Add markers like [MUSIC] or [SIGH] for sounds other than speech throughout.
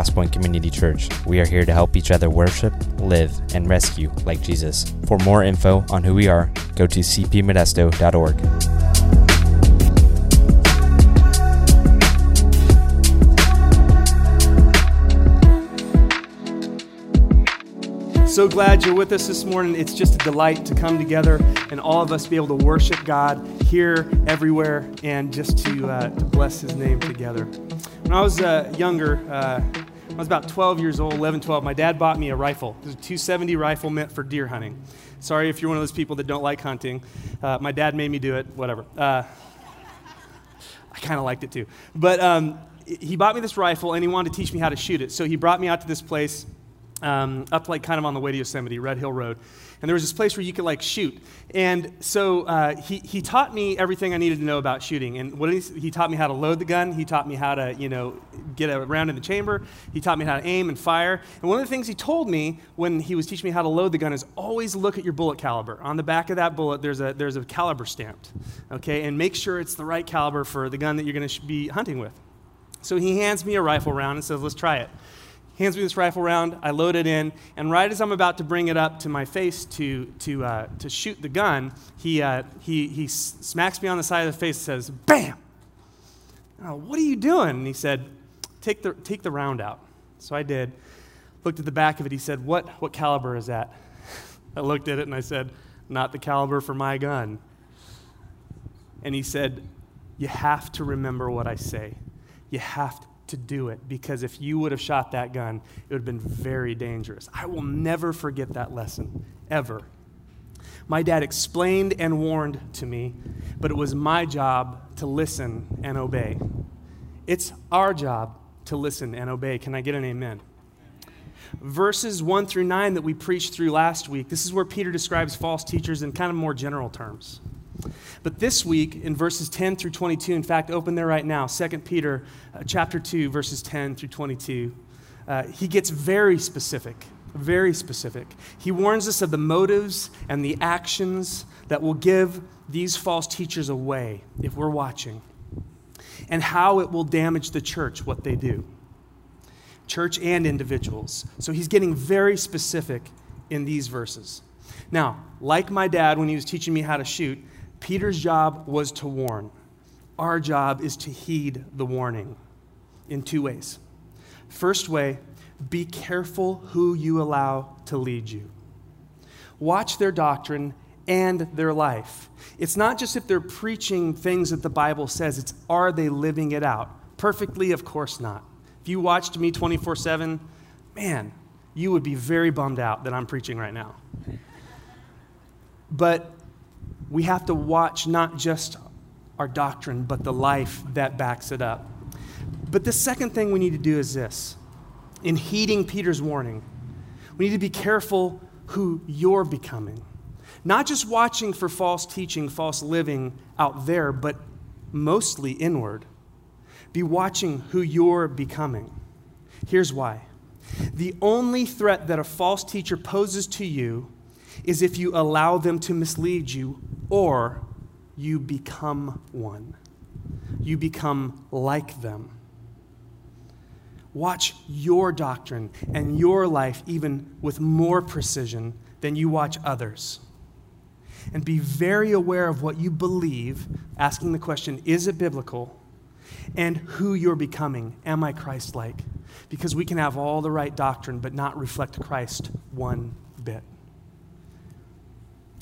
Crosspoint Community Church. We are here to help each other worship, live, and rescue like Jesus. For more info on who we are, go to cpmodesto.org. So glad you're with us this morning. It's just a delight to come together and all of us be able to worship God here, everywhere, and just to, uh, to bless His name together. When I was uh, younger, uh, I was about 12 years old, 11, 12, my dad bought me a rifle. It was a 270 rifle meant for deer hunting. Sorry if you're one of those people that don't like hunting. Uh, my dad made me do it, whatever. Uh, I kind of liked it too. But um, he bought me this rifle and he wanted to teach me how to shoot it. So he brought me out to this place um, up like kind of on the way to Yosemite, Red Hill Road. And there was this place where you could like shoot. And so uh, he, he taught me everything I needed to know about shooting. And what he, he taught me how to load the gun. He taught me how to, you know, get a round in the chamber. He taught me how to aim and fire. And one of the things he told me when he was teaching me how to load the gun is always look at your bullet caliber. On the back of that bullet, there's a, there's a caliber stamped, okay? And make sure it's the right caliber for the gun that you're going to be hunting with. So he hands me a rifle round and says, let's try it hands me this rifle round. I load it in, and right as I'm about to bring it up to my face to, to, uh, to shoot the gun, he, uh, he, he smacks me on the side of the face and says, Bam! Oh, what are you doing? And he said, take the, take the round out. So I did. Looked at the back of it. He said, what, what caliber is that? [LAUGHS] I looked at it and I said, Not the caliber for my gun. And he said, You have to remember what I say. You have to to do it because if you would have shot that gun, it would have been very dangerous. I will never forget that lesson, ever. My dad explained and warned to me, but it was my job to listen and obey. It's our job to listen and obey. Can I get an amen? Verses 1 through 9 that we preached through last week, this is where Peter describes false teachers in kind of more general terms. But this week, in verses 10 through 22, in fact, open there right now, 2 Peter uh, chapter 2, verses 10 through 22, uh, he gets very specific, very specific. He warns us of the motives and the actions that will give these false teachers away if we're watching, and how it will damage the church, what they do. Church and individuals. So he's getting very specific in these verses. Now, like my dad when he was teaching me how to shoot, Peter's job was to warn. Our job is to heed the warning in two ways. First way, be careful who you allow to lead you. Watch their doctrine and their life. It's not just if they're preaching things that the Bible says, it's are they living it out? Perfectly, of course not. If you watched me 24 7, man, you would be very bummed out that I'm preaching right now. But we have to watch not just our doctrine, but the life that backs it up. But the second thing we need to do is this in heeding Peter's warning, we need to be careful who you're becoming. Not just watching for false teaching, false living out there, but mostly inward. Be watching who you're becoming. Here's why. The only threat that a false teacher poses to you is if you allow them to mislead you or you become one. You become like them. Watch your doctrine and your life even with more precision than you watch others. And be very aware of what you believe, asking the question is it biblical? And who you're becoming. Am I Christ like? Because we can have all the right doctrine but not reflect Christ one bit.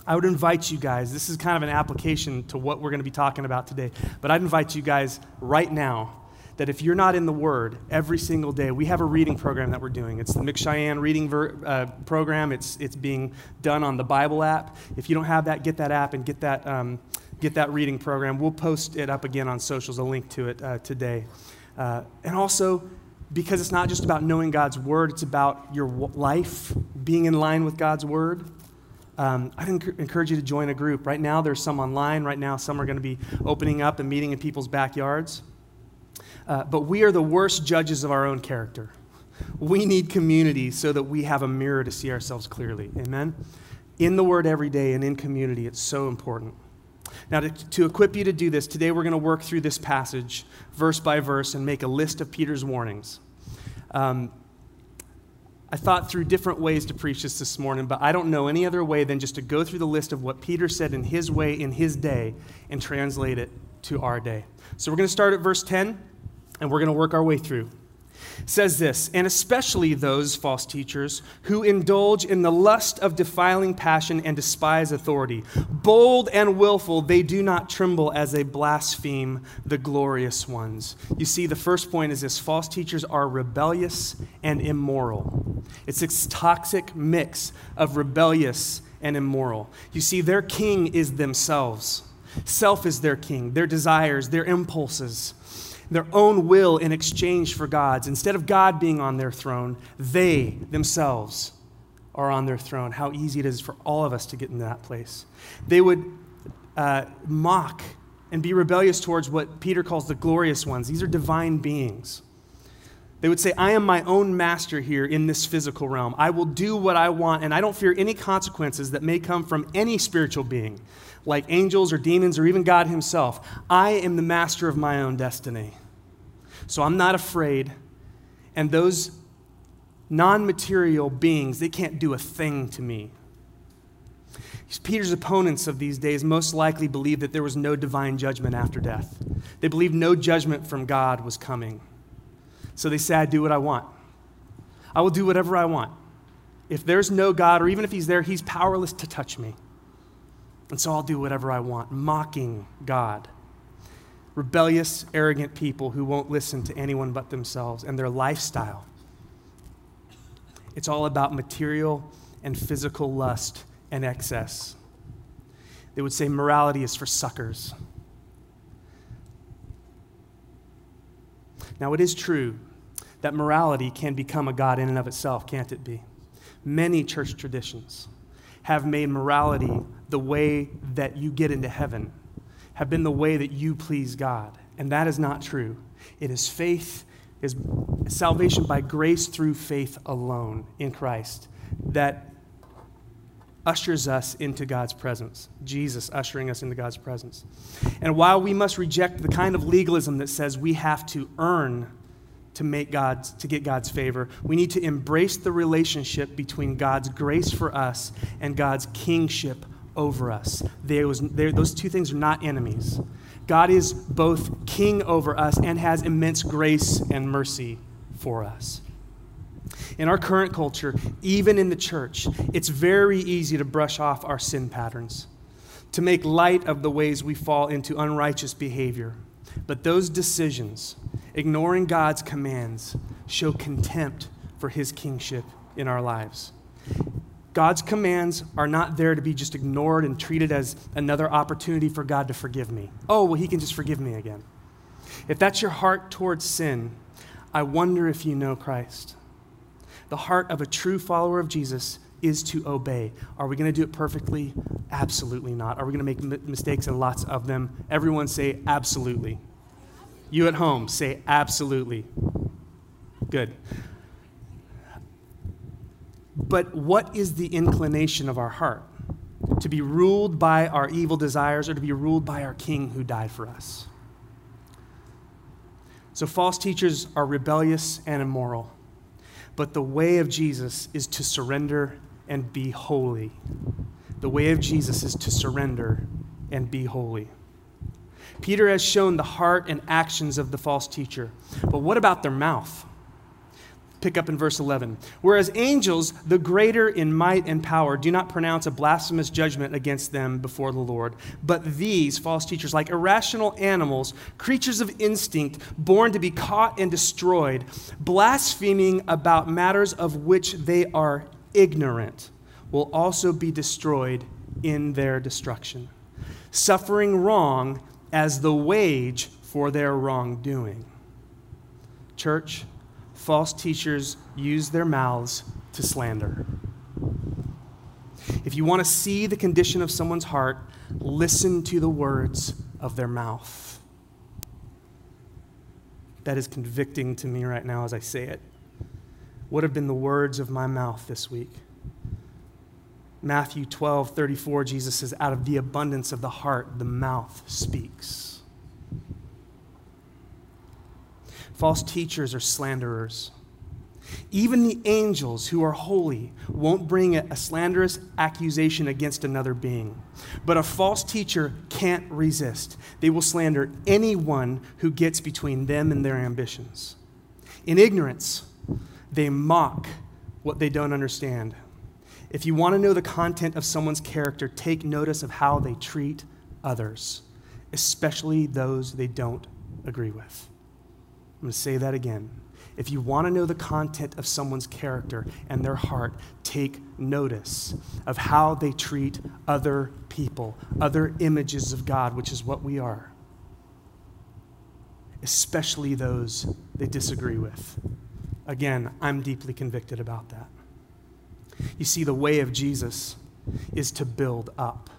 I would invite you guys, this is kind of an application to what we're going to be talking about today, but I'd invite you guys right now that if you're not in the Word every single day, we have a reading program that we're doing. It's the M'Cheyne reading ver- uh, program. It's, it's being done on the Bible app. If you don't have that, get that app and get that, um, get that reading program. We'll post it up again on socials, a link to it uh, today. Uh, and also, because it's not just about knowing God's Word, it's about your life being in line with God's Word um, I'd encourage you to join a group. Right now, there's some online. Right now, some are going to be opening up and meeting in people's backyards. Uh, but we are the worst judges of our own character. We need community so that we have a mirror to see ourselves clearly. Amen? In the Word every day and in community, it's so important. Now, to, to equip you to do this, today we're going to work through this passage verse by verse and make a list of Peter's warnings. Um, I thought through different ways to preach this this morning, but I don't know any other way than just to go through the list of what Peter said in his way, in his day, and translate it to our day. So we're going to start at verse 10, and we're going to work our way through says this, and especially those false teachers who indulge in the lust of defiling passion and despise authority. Bold and willful, they do not tremble as they blaspheme the glorious ones. You see, the first point is this false teachers are rebellious and immoral. It's this toxic mix of rebellious and immoral. You see, their king is themselves. Self is their king, their desires, their impulses their own will in exchange for God's. Instead of God being on their throne, they themselves are on their throne. How easy it is for all of us to get into that place. They would uh, mock and be rebellious towards what Peter calls the glorious ones. These are divine beings. They would say, I am my own master here in this physical realm. I will do what I want, and I don't fear any consequences that may come from any spiritual being, like angels or demons or even God Himself. I am the master of my own destiny. So I'm not afraid. And those non material beings, they can't do a thing to me. Peter's opponents of these days most likely believed that there was no divine judgment after death. They believed no judgment from God was coming. So they say, I do what I want. I will do whatever I want. If there's no God, or even if He's there, He's powerless to touch me. And so I'll do whatever I want, mocking God. Rebellious, arrogant people who won't listen to anyone but themselves and their lifestyle. It's all about material and physical lust and excess. They would say morality is for suckers. Now, it is true that morality can become a God in and of itself, can't it be? Many church traditions have made morality the way that you get into heaven, have been the way that you please God. And that is not true. It is faith, is salvation by grace through faith alone in Christ that ushers us into God's presence. Jesus ushering us into God's presence. And while we must reject the kind of legalism that says we have to earn to make God's to get God's favor. We need to embrace the relationship between God's grace for us and God's kingship over us. Was, those two things are not enemies. God is both king over us and has immense grace and mercy for us. In our current culture, even in the church, it's very easy to brush off our sin patterns, to make light of the ways we fall into unrighteous behavior. But those decisions, ignoring God's commands, show contempt for his kingship in our lives. God's commands are not there to be just ignored and treated as another opportunity for God to forgive me. Oh, well, he can just forgive me again. If that's your heart towards sin, I wonder if you know Christ. The heart of a true follower of Jesus is to obey. Are we going to do it perfectly? Absolutely not. Are we going to make mistakes and lots of them? Everyone say absolutely. You at home, say absolutely. Good. But what is the inclination of our heart? To be ruled by our evil desires or to be ruled by our King who died for us? So, false teachers are rebellious and immoral. But the way of Jesus is to surrender and be holy. The way of Jesus is to surrender and be holy. Peter has shown the heart and actions of the false teacher. But what about their mouth? Pick up in verse 11. Whereas angels, the greater in might and power, do not pronounce a blasphemous judgment against them before the Lord. But these, false teachers, like irrational animals, creatures of instinct, born to be caught and destroyed, blaspheming about matters of which they are ignorant, will also be destroyed in their destruction. Suffering wrong as the wage for their wrongdoing. Church, false teachers use their mouths to slander. If you want to see the condition of someone's heart, listen to the words of their mouth. That is convicting to me right now as I say it. What have been the words of my mouth this week? Matthew 12, 34, Jesus says, Out of the abundance of the heart, the mouth speaks. False teachers are slanderers. Even the angels who are holy won't bring a, slanderous accusation against another being. But a false teacher can't resist. They will slander anyone who gets between them and their ambitions. In ignorance, they mock what they don't understand. If you want to know the content of someone's character, take notice of how they treat others, especially those they don't agree with. I'm going to say that again. If you want to know the content of someone's character and their heart, take notice of how they treat other people, other images of God, which is what we are, especially those they disagree with. Again, I'm deeply convicted about that. You see, the way of Jesus is to build up,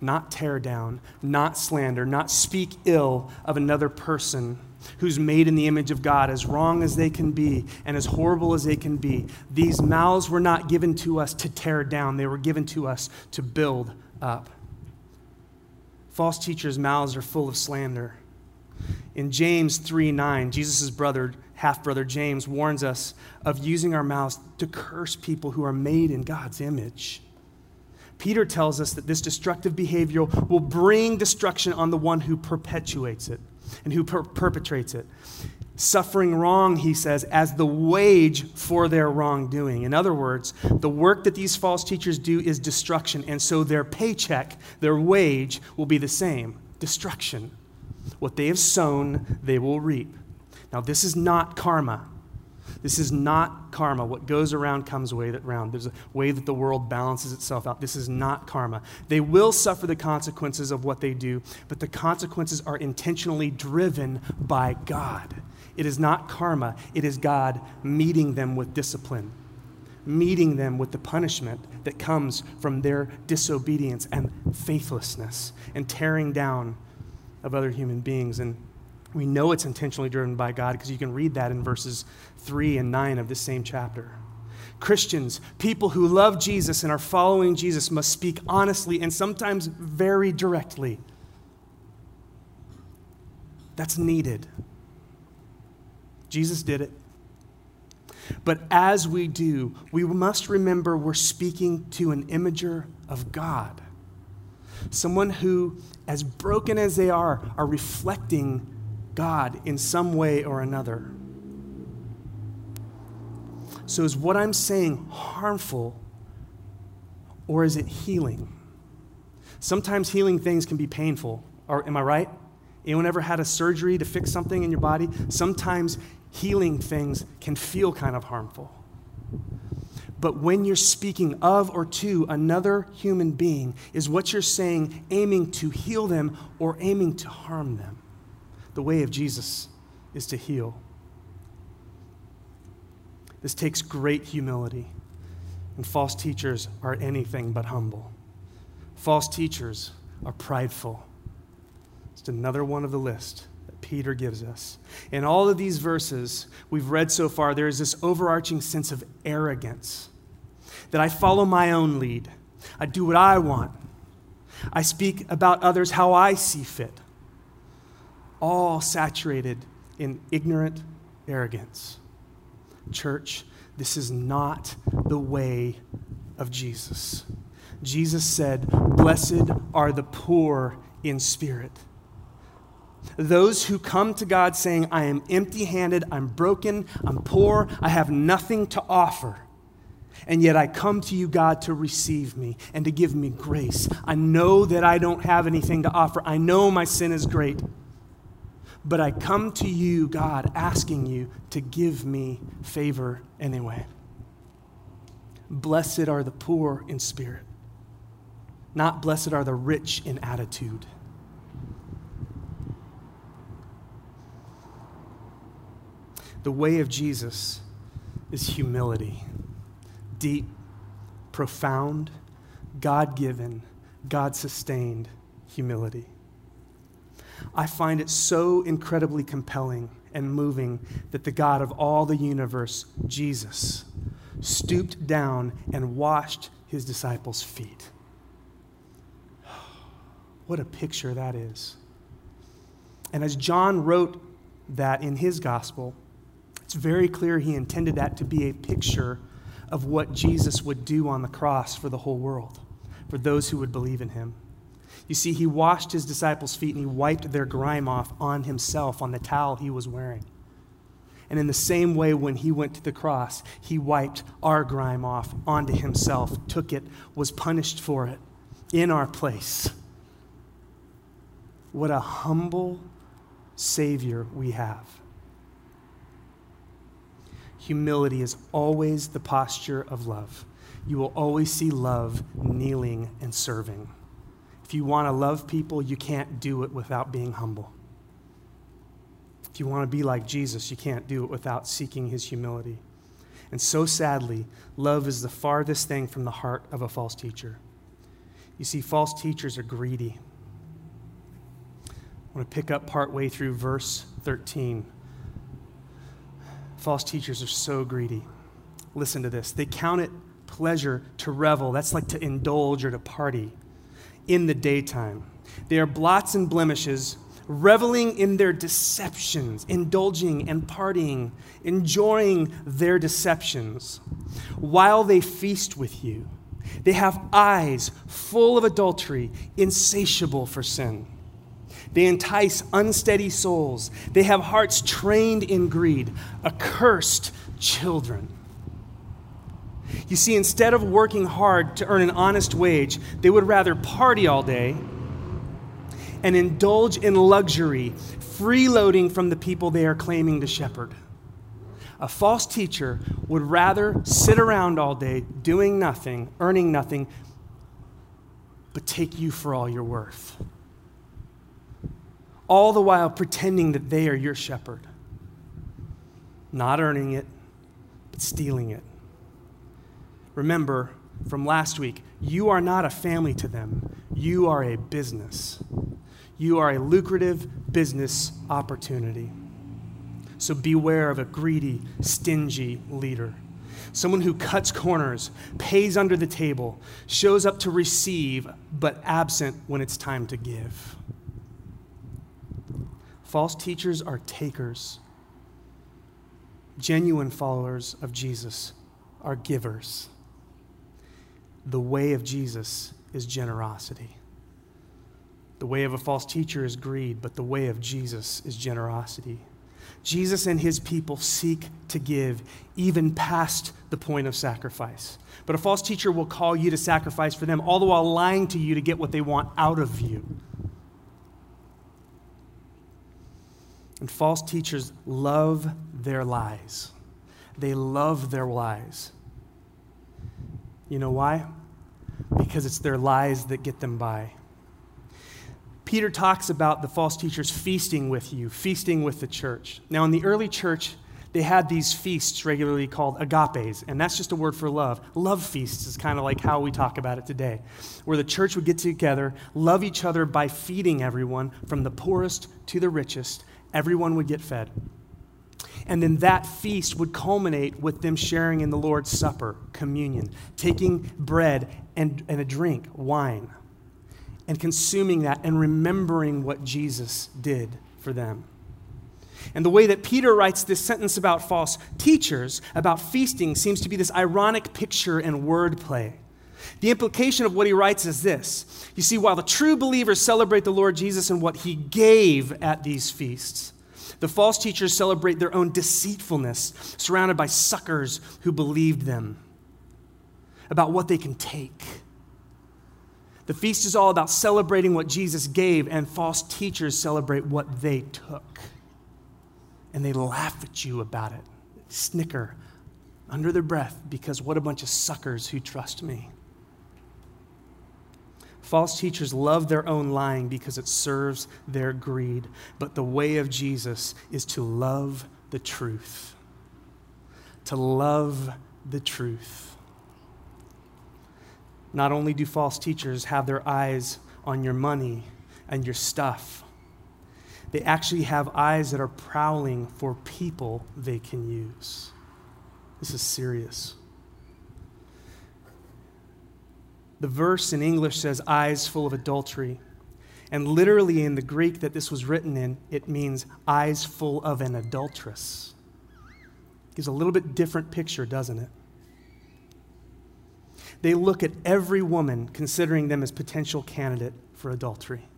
not tear down, not slander, not speak ill of another person who's made in the image of God, as wrong as they can be and as horrible as they can be. These mouths were not given to us to tear down, they were given to us to build up. False teachers' mouths are full of slander. In James 3 9, Jesus' brother, half brother James, warns us of using our mouths to curse people who are made in God's image. Peter tells us that this destructive behavior will bring destruction on the one who perpetuates it and who per- perpetrates it. Suffering wrong, he says, as the wage for their wrongdoing. In other words, the work that these false teachers do is destruction, and so their paycheck, their wage, will be the same destruction. What they have sown, they will reap. Now, this is not karma. This is not karma. What goes around comes way that round. There's a way that the world balances itself out. This is not karma. They will suffer the consequences of what they do, but the consequences are intentionally driven by God. It is not karma, it is God meeting them with discipline, meeting them with the punishment that comes from their disobedience and faithlessness and tearing down of other human beings. And we know it's intentionally driven by God because you can read that in verses 3 and 9 of this same chapter. Christians, people who love Jesus and are following Jesus, must speak honestly and sometimes very directly. That's needed. Jesus did it. But as we do, we must remember we're speaking to an imager of God. Someone who, as broken as they are, are reflecting God in some way or another. So, is what I'm saying harmful or is it healing? Sometimes healing things can be painful. Or, am I right? Anyone ever had a surgery to fix something in your body? Sometimes healing things can feel kind of harmful. But when you're speaking of or to another human being, is what you're saying aiming to heal them or aiming to harm them? The way of Jesus is to heal. This takes great humility, and false teachers are anything but humble. False teachers are prideful. It's another one of the list that Peter gives us. In all of these verses we've read so far, there is this overarching sense of arrogance that I follow my own lead, I do what I want, I speak about others how I see fit all saturated in ignorant arrogance. Church, this is not the way of Jesus. Jesus said, Blessed are the poor in spirit. Those who come to God saying, I am empty handed, I'm broken, I'm poor, I have nothing to offer. And yet I come to you, God, to receive me and to give me grace. I know that I don't have anything to offer. I know my sin is great. But I come to you, God, asking you to give me favor anyway. Blessed are the poor in spirit, not blessed are the rich in attitude. The way of Jesus is humility, deep, profound, God given, God sustained humility. I find it so incredibly compelling and moving that the God of all the universe, Jesus, stooped down and washed his disciples' feet. [SIGHS] What a picture that is. And as John wrote that in his gospel, It's very clear he intended that to be a picture of what Jesus would do on the cross for the whole world, for those who would believe in him. You see, he washed his disciples' feet and he wiped their grime off on himself, on the towel he was wearing. And in the same way, when he went to the cross, he wiped our grime off onto himself, took it, was punished for it in our place. What a humble Savior we have. Humility is always the posture of love. You will always see love kneeling and serving. If you want to love people, you can't do it without being humble. If you want to be like Jesus, you can't do it without seeking his humility. And so sadly, love is the farthest thing from the heart of a false teacher. You see, false teachers are greedy. I want to pick up part way through verse 13. False teachers are so greedy. Listen to this. They count it pleasure to revel. That's like to indulge or to party in the daytime. They are blots and blemishes, reveling in their deceptions, indulging and partying, enjoying their deceptions while they feast with you. They have eyes full of adultery, insatiable for sin. They entice unsteady souls. They have hearts trained in greed, accursed children. You see, instead of working hard to earn an honest wage, they would rather party all day and indulge in luxury, freeloading from the people they are claiming to shepherd. A false teacher would rather sit around all day doing nothing, earning nothing, but take you for all you're worth. All the while pretending that they are your shepherd, not earning it, but stealing it. Remember from last week, you are not a family to them, you are a business. You are a lucrative business opportunity. So beware of a greedy, stingy leader. Someone who cuts corners, pays under the table, shows up to receive, but absent when it's time to give. False teachers are takers. Genuine followers of Jesus are givers. The way of Jesus is generosity. The way of a false teacher is greed, but the way of Jesus is generosity. Jesus and his people seek to give even past the point of sacrifice. But a false teacher will call you to sacrifice for them, all the while lying to you to get what they want out of you. And false teachers love their lies. They love their lies. You know why? Because it's their lies that get them by. Peter talks about the false teachers feasting with you, feasting with the church. Now, in the early church, they had these feasts regularly called agapes, and that's just a word for love. Love feasts is kind of like how we talk about it today, where the church would get together, love each other by feeding everyone, from the poorest to the richest. Everyone would get fed. And then that feast would culminate with them sharing in the Lord's Supper, communion, taking bread and, and a drink, wine, and consuming that and remembering what Jesus did for them. And the way that Peter writes this sentence about false teachers, about feasting, seems to be this ironic picture and wordplay. The implication of what he writes is this You see, while the true believers celebrate the Lord Jesus and what he gave at these feasts, the false teachers celebrate their own deceitfulness, surrounded by suckers who believed them, about what they can take. The feast is all about celebrating what Jesus gave, and false teachers celebrate what they took. And they laugh at you about it, snicker under their breath, because what a bunch of suckers who trust me. False teachers love their own lying because it serves their greed. But the way of Jesus is to love the truth. To love the truth. Not only do false teachers have their eyes on your money and your stuff, they actually have eyes that are prowling for people they can use. This is serious. The verse in English says, eyes full of adultery. And literally in the Greek that this was written in, it means eyes full of an adulteress. gives a little bit different picture, doesn't it? They look at every woman, considering them as potential candidate for adultery.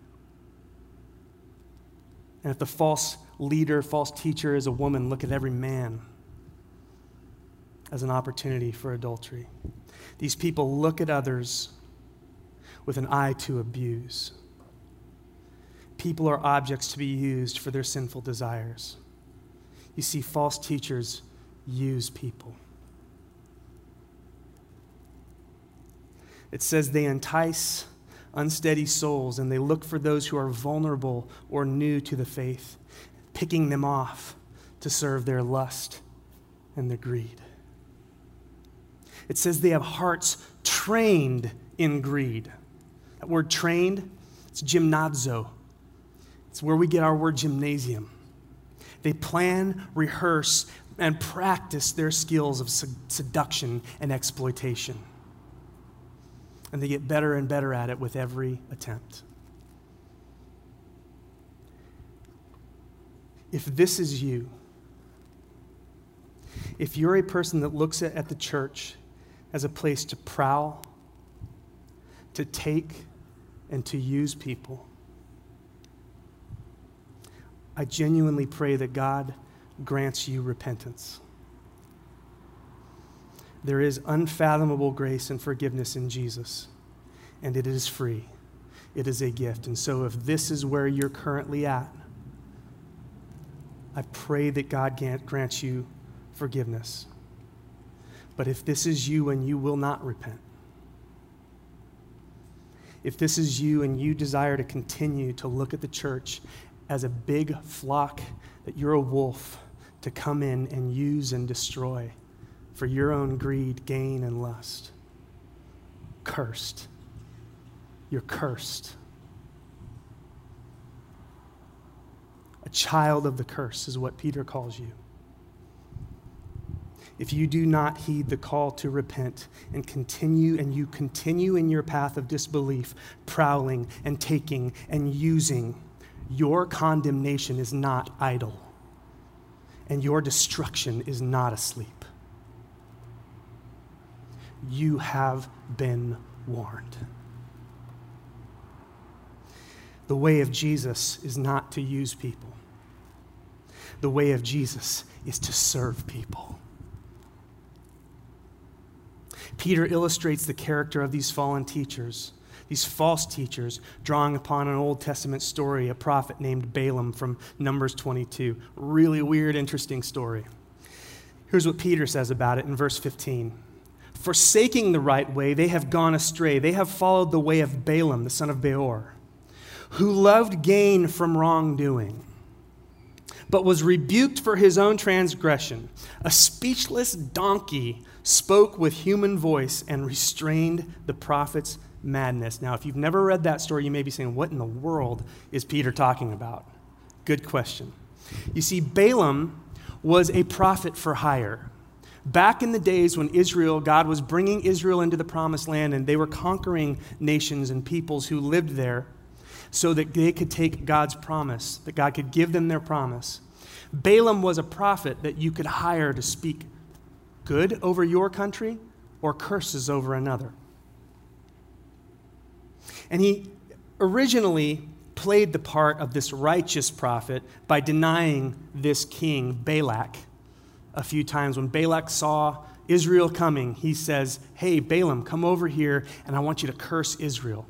And if the false leader, false teacher is a woman, look at every man as an opportunity for adultery. These people look at others with an eye to abuse. People are objects to be used for their sinful desires. You see, false teachers use people. It says they entice unsteady souls and they look for those who are vulnerable or new to the faith, picking them off to serve their lust and their greed. It says they have hearts trained in greed. That word trained, it's gymnazo. It's where we get our word gymnasium. They plan, rehearse, and practice their skills of seduction and exploitation and they get better and better at it with every attempt. If this is you, if you're a person that looks at, the church as a place to prowl, to take, and to use people, I genuinely pray that God grants you repentance. There is unfathomable grace and forgiveness in Jesus, and it is free. It is a gift. And so, if this is where you're currently at, I pray that God grants you forgiveness. But if this is you and you will not repent, if this is you and you desire to continue to look at the church as a big flock, that you're a wolf to come in and use and destroy, for your own greed, gain, and lust. Cursed. You're cursed. A child of the curse is what Peter calls you. If you do not heed the call to repent and continue, and you continue in your path of disbelief, prowling and taking and using, your condemnation is not idle, and your destruction is not asleep you have been warned. The way of Jesus is not to use people, the way of Jesus is to serve people. Peter illustrates the character of these fallen teachers, these false teachers, drawing upon an Old Testament story, a prophet named Balaam from Numbers 22. Really weird, interesting story. Here's what Peter says about it in verse 15 forsaking the right way, they have gone astray. They have followed the way of Balaam, the son of Beor, who loved gain from wrongdoing, but was rebuked for his own transgression. A speechless donkey spoke with human voice and restrained the prophet's madness. Now, if you've never read that story, you may be saying, What in the world is Peter talking about? Good question. You see, Balaam was a prophet for hire. Back in the days when Israel, God was bringing Israel into the promised land and they were conquering nations and peoples who lived there so that they could take God's promise, that God could give them their promise. Balaam was a prophet that you could hire to speak good over your country or curses over another. And he originally played the part of this righteous prophet by denying this king, Balak a few times. When Balak saw Israel coming, he says, Hey, Balaam, come over here, and I want you to curse Israel.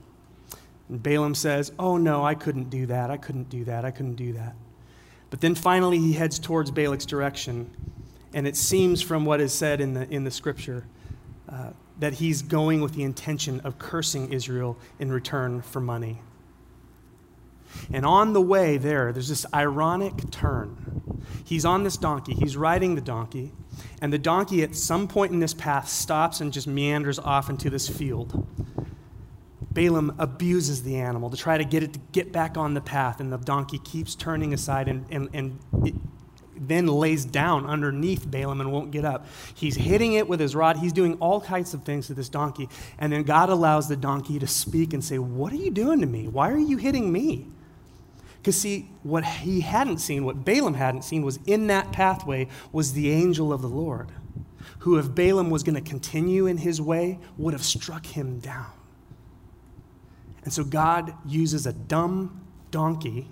And Balaam says, Oh, no, I couldn't do that. I couldn't do that. I couldn't do that. But then finally, he heads towards Balak's direction. And it seems from what is said in the, in the scripture uh, that he's going with the intention of cursing Israel in return for money. And on the way there, there's this ironic turn. He's on this donkey, he's riding the donkey, and the donkey at some point in this path stops and just meanders off into this field. Balaam abuses the animal to try to get it to get back on the path, and the donkey keeps turning aside and, and, and it then lays down underneath Balaam and won't get up. He's hitting it with his rod. He's doing all kinds of things to this donkey. And then God allows the donkey to speak and say, What are you doing to me? Why are you hitting me? Because, see, what he hadn't seen, what Balaam hadn't seen, was in that pathway was the angel of the Lord, who, if Balaam was going to continue in his way, would have struck him down. And so God uses a dumb donkey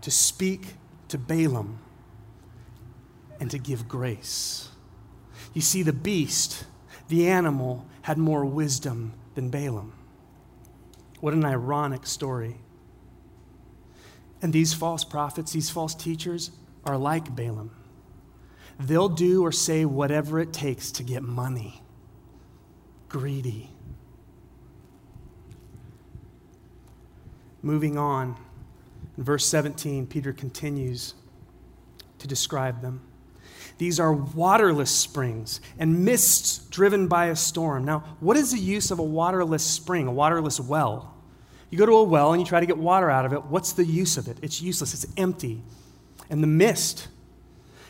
to speak to Balaam and to give grace. You see, the beast, the animal, had more wisdom than Balaam. What an ironic story. And these false prophets, these false teachers, are like Balaam. They'll do or say whatever it takes to get money. Greedy. Moving on, in verse 17, Peter continues to describe them. These are waterless springs and mists driven by a storm. Now, what is the use of a waterless spring, a waterless well? You go to a well and you try to get water out of it. What's the use of it? It's useless, it's empty. And the mist,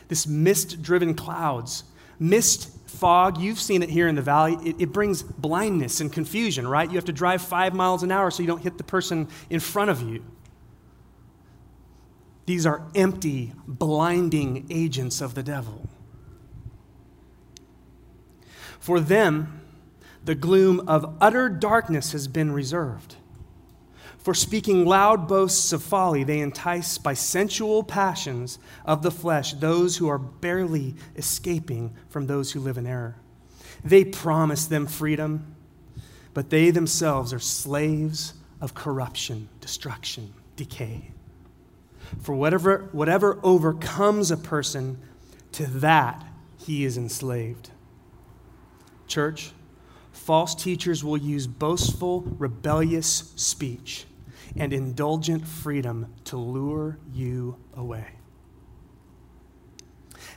this mist driven clouds, mist fog, you've seen it here in the valley, it, it, brings blindness and confusion, right? You have to drive five miles an hour so you don't hit the person in front of you. These are empty, blinding agents of the devil. For them, the gloom of utter darkness has been reserved. For speaking loud boasts of folly, they entice by sensual passions of the flesh those who are barely escaping from those who live in error. They promise them freedom, but they themselves are slaves of corruption, destruction, decay. For whatever, whatever overcomes a person, to that he is enslaved. Church, false teachers will use boastful, rebellious speech and indulgent freedom to lure you away.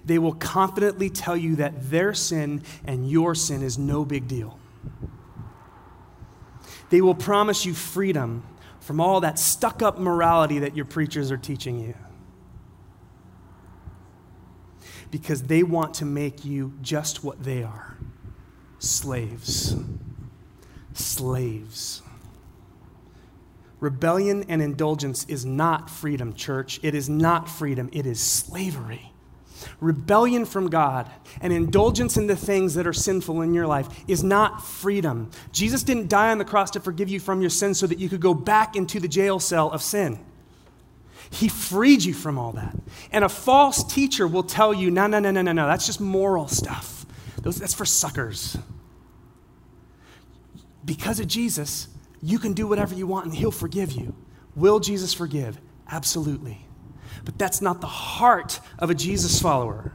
They will confidently tell you that their sin and your sin is no big deal. They will promise you freedom from all that stuck up morality that your preachers are teaching you. Because they want to make you just what they are slaves. Slaves. Rebellion and indulgence is not freedom, church. It is not freedom, it is slavery. Rebellion from God and indulgence in the things that are sinful in your life is not freedom. Jesus didn't die on the cross to forgive you from your sins so that you could go back into the jail cell of sin. He freed you from all that. And a false teacher will tell you, no, no, no, no, no, no, that's just moral stuff. Those, that's for suckers. Because of Jesus, you can do whatever you want and He'll forgive you. Will Jesus forgive? Absolutely. But that's not the heart of a Jesus follower.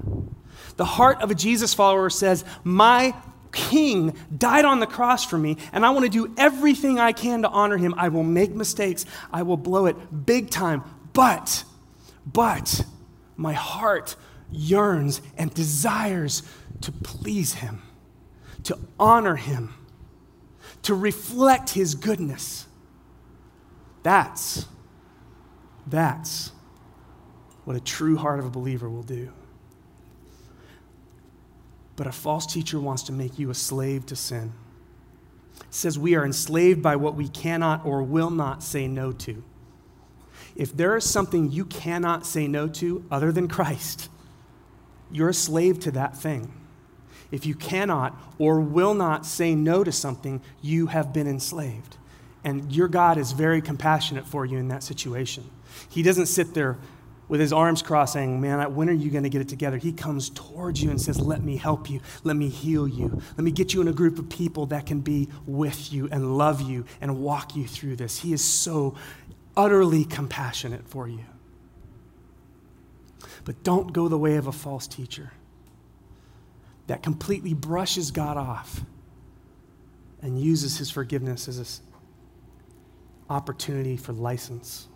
The heart of a Jesus follower says, My King died on the cross for me, and I want to do everything I can to honor him. I will make mistakes, I will blow it big time, but, but, my heart yearns and desires to please him, to honor him to reflect his goodness. That's, that's what a true heart of a believer will do. But a false teacher wants to make you a slave to sin. It says we are enslaved by what we cannot or will not say no to. If there is something you cannot say no to other than Christ, you're a slave to that thing. If you cannot or will not say no to something, you have been enslaved. And your God is very compassionate for you in that situation. He doesn't sit there with his arms crossed saying, Man, when are you going to get it together? He comes towards you and says, Let me help you. Let me heal you. Let me get you in a group of people that can be with you and love you and walk you through this. He is so utterly compassionate for you. But don't go the way of a false teacher that completely brushes God off and uses his forgiveness as an opportunity for license.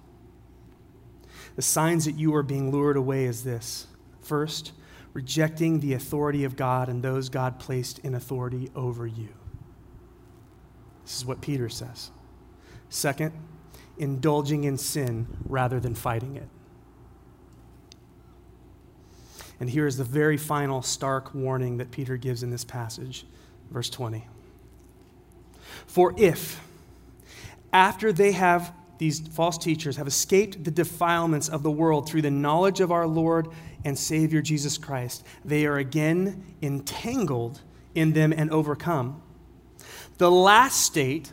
The signs that you are being lured away is this first, rejecting the authority of God and those God placed in authority over you. This is what Peter says. Second, indulging in sin rather than fighting it. And here is the very final stark warning that Peter gives in this passage, verse 20. For if, after they have these false teachers have escaped the defilements of the world through the knowledge of our Lord and Savior Jesus Christ. They are again entangled in them and overcome. The last state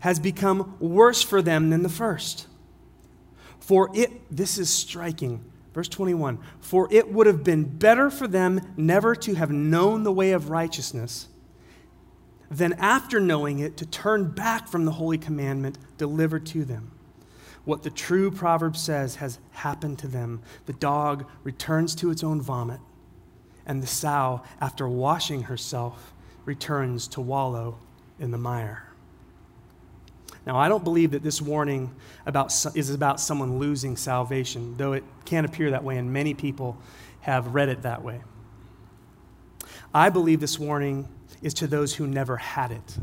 has become worse for them than the first. For it, this is striking. Verse 21 For it would have been better for them never to have known the way of righteousness than after knowing it to turn back from the holy commandment delivered to them. What the true proverb says has happened to them. The dog returns to its own vomit, and the sow, after washing herself, returns to wallow in the mire. Now, I don't believe that this warning about, is about someone losing salvation, though it can appear that way, and many people have read it that way. I believe this warning is to those who never had it,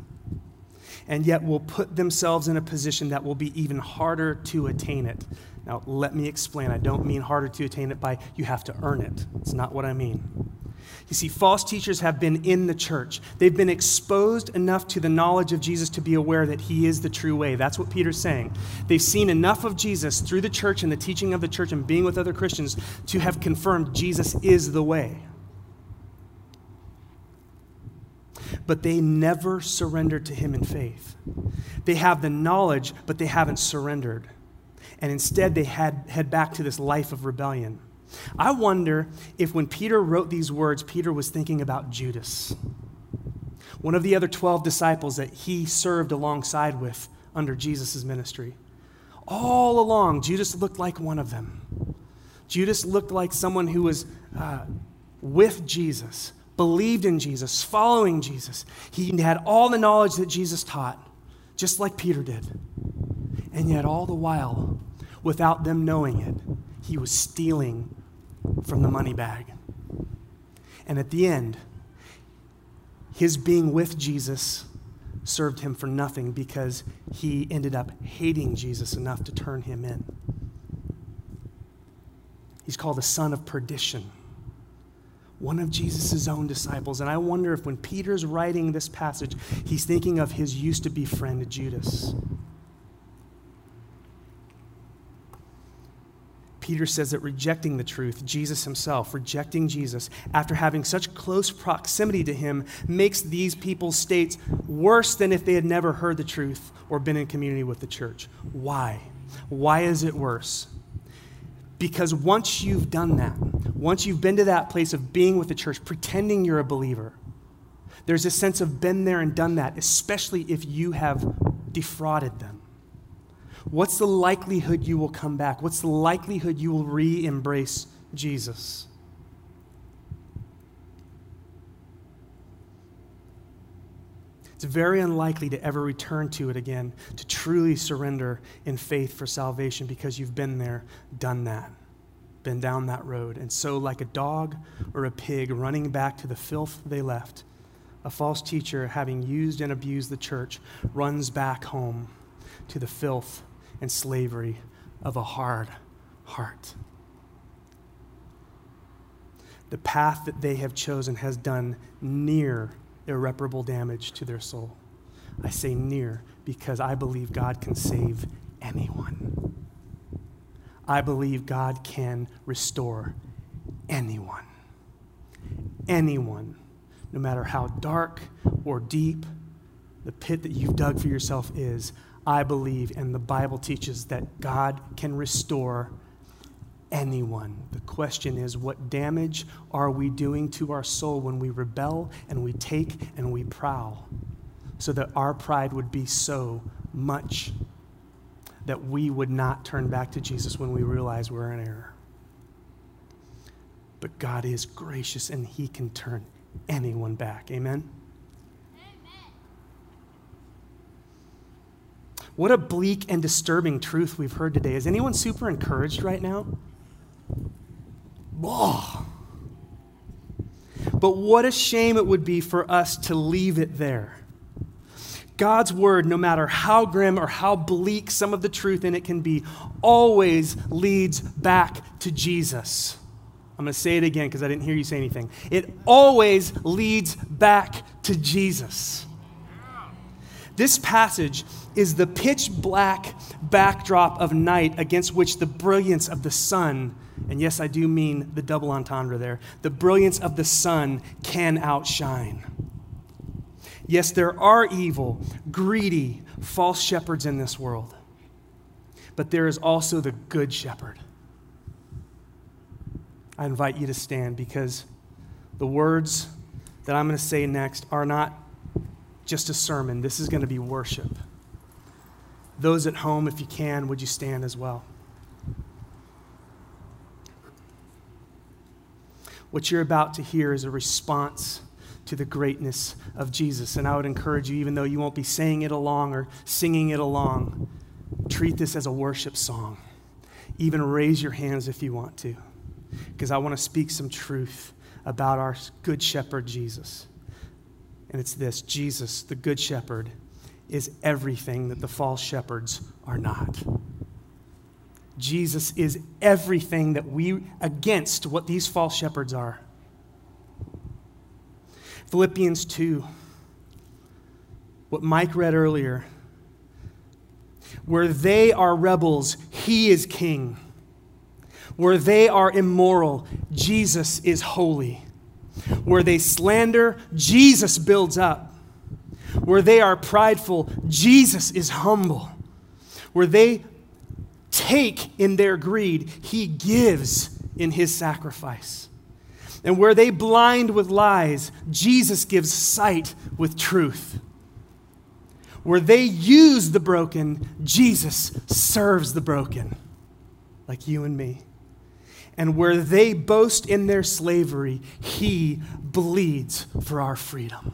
and yet will put themselves in a position that will be even harder to attain it. Now, let me explain. I don't mean harder to attain it by you have to earn it. It's not what I mean. You see, false teachers have been in the church. They've been exposed enough to the knowledge of Jesus to be aware that he is the true way. That's what Peter's saying. They've seen enough of Jesus through the church and the teaching of the church and being with other Christians to have confirmed Jesus is the way. But they never surrendered to him in faith. They have the knowledge, but they haven't surrendered. And instead, they had, head back to this life of rebellion. I wonder if when Peter wrote these words, Peter was thinking about Judas, one of the other 12 disciples that he served alongside with under Jesus' ministry. All along, Judas looked like one of them. Judas looked like someone who was uh, with Jesus, believed in Jesus, following Jesus. He had all the knowledge that Jesus taught, just like Peter did. And yet, all the while, without them knowing it, he was stealing from the money bag. And at the end, his being with Jesus served him for nothing because he ended up hating Jesus enough to turn him in. He's called the son of perdition, one of Jesus' own disciples. And I wonder if when Peter's writing this passage, he's thinking of his used to be friend Judas. Peter says that rejecting the truth, Jesus himself, rejecting Jesus, after having such close proximity to him, makes these people's states worse than if they had never heard the truth or been in community with the church. Why? Why is it worse? Because once you've done that, once you've been to that place of being with the church, pretending you're a believer, there's a sense of been there and done that, especially if you have defrauded them. What's the likelihood you will come back? What's the likelihood you will re embrace Jesus? It's very unlikely to ever return to it again, to truly surrender in faith for salvation because you've been there, done that, been down that road. And so, like a dog or a pig running back to the filth they left, a false teacher, having used and abused the church, runs back home to the filth and slavery of a hard heart. The path that they have chosen has done near irreparable damage to their soul. I say near because I believe God can save anyone. I believe God can restore anyone. Anyone, no matter how dark or deep the pit that you've dug for yourself is, I believe, and the Bible teaches that God can restore anyone. The question is, what damage are we doing to our soul when we rebel and we take and we prowl so that our pride would be so much that we would not turn back to Jesus when we realize we're in error? But God is gracious and He can turn anyone back. Amen? What a bleak and disturbing truth we've heard today. Is anyone super encouraged right now? Oh. But what a shame it would be for us to leave it there. God's word, no matter how grim or how bleak some of the truth in it can be, always leads back to Jesus. I'm going to say it again because I didn't hear you say anything. It always leads back to Jesus. This passage is the pitch black backdrop of night against which the brilliance of the sun, and yes, I do mean the double entendre there, the brilliance of the sun can outshine. Yes, there are evil, greedy, false shepherds in this world, but there is also the good shepherd. I invite you to stand because the words that I'm going to say next are not just a sermon, this is going to be worship. Those at home, if you can, would you stand as well? What you're about to hear is a response to the greatness of Jesus. And I would encourage you, even though you won't be saying it along or singing it along, treat this as a worship song. Even raise your hands if you want to, because I want to speak some truth about our good shepherd, Jesus and it's this Jesus, the Good Shepherd, is everything that the false shepherds are not. Jesus is everything that we, against what these false shepherds are. Philippians 2, what Mike read earlier, where they are rebels, he is king. Where they are immoral, Jesus is holy. Where they slander, Jesus builds up. Where they are prideful, Jesus is humble. Where they take in their greed, he gives in his sacrifice. And where they blind with lies, Jesus gives sight with truth. Where they use the broken, Jesus serves the broken, like you and me and where they boast in their slavery, he bleeds for our freedom.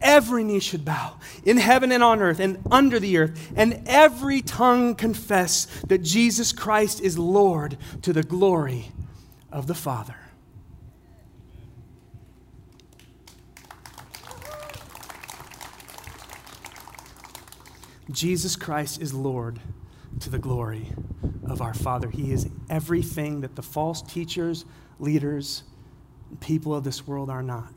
every knee should bow in heaven and on earth and under the earth, and every tongue confess that Jesus Christ is Lord to the glory of the Father. Jesus Christ is Lord to the glory of our Father. He is everything that the false teachers, leaders, people of this world are not.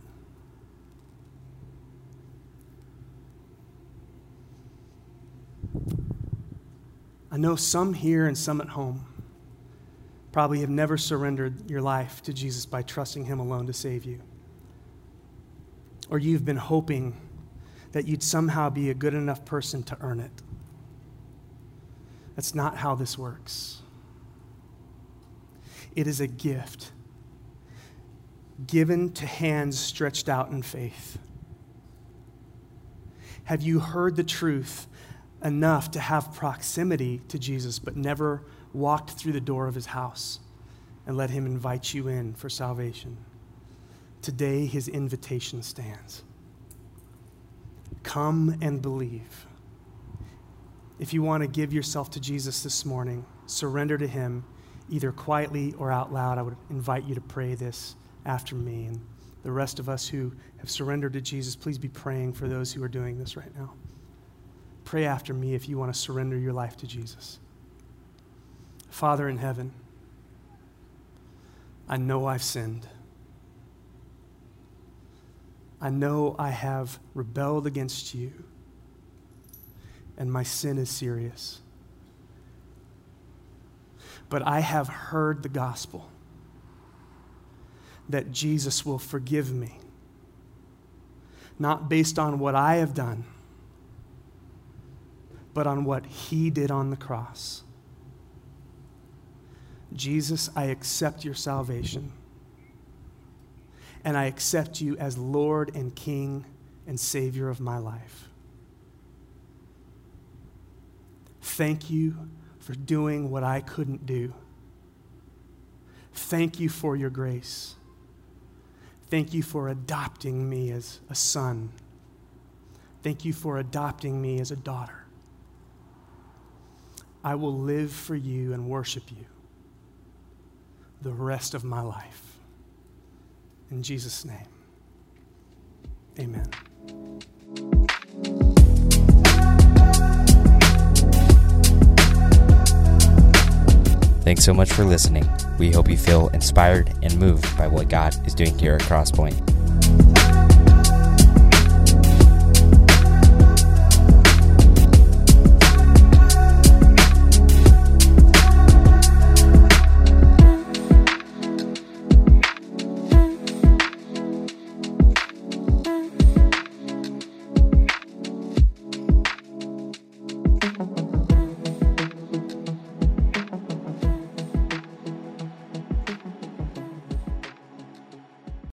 I know some here and some at home probably have never surrendered your life to Jesus by trusting Him alone to save you. Or you've been hoping that you'd somehow be a good enough person to earn it. That's not how this works. It is a gift given to hands stretched out in faith. Have you heard the truth enough to have proximity to Jesus, but never walked through the door of his house and let him invite you in for salvation. Today, his invitation stands. Come and believe. If you want to give yourself to Jesus this morning, surrender to him, either quietly or out loud. I would invite you to pray this after me. And the rest of us who have surrendered to Jesus, please be praying for those who are doing this right now. Pray after me if you want to surrender your life to Jesus. Father in heaven, I know I've sinned. I know I have rebelled against you, and my sin is serious. But I have heard the gospel that Jesus will forgive me, not based on what I have done but on what he did on the cross. Jesus, I accept your salvation. And I accept you as Lord and King and Savior of my life. Thank you for doing what I couldn't do. Thank you for your grace. Thank you for adopting me as a son. Thank you for adopting me as a daughter. I will live for you and worship you the rest of my life. In Jesus' name, amen. Thanks so much for listening. We hope you feel inspired and moved by what God is doing here at Crosspoint.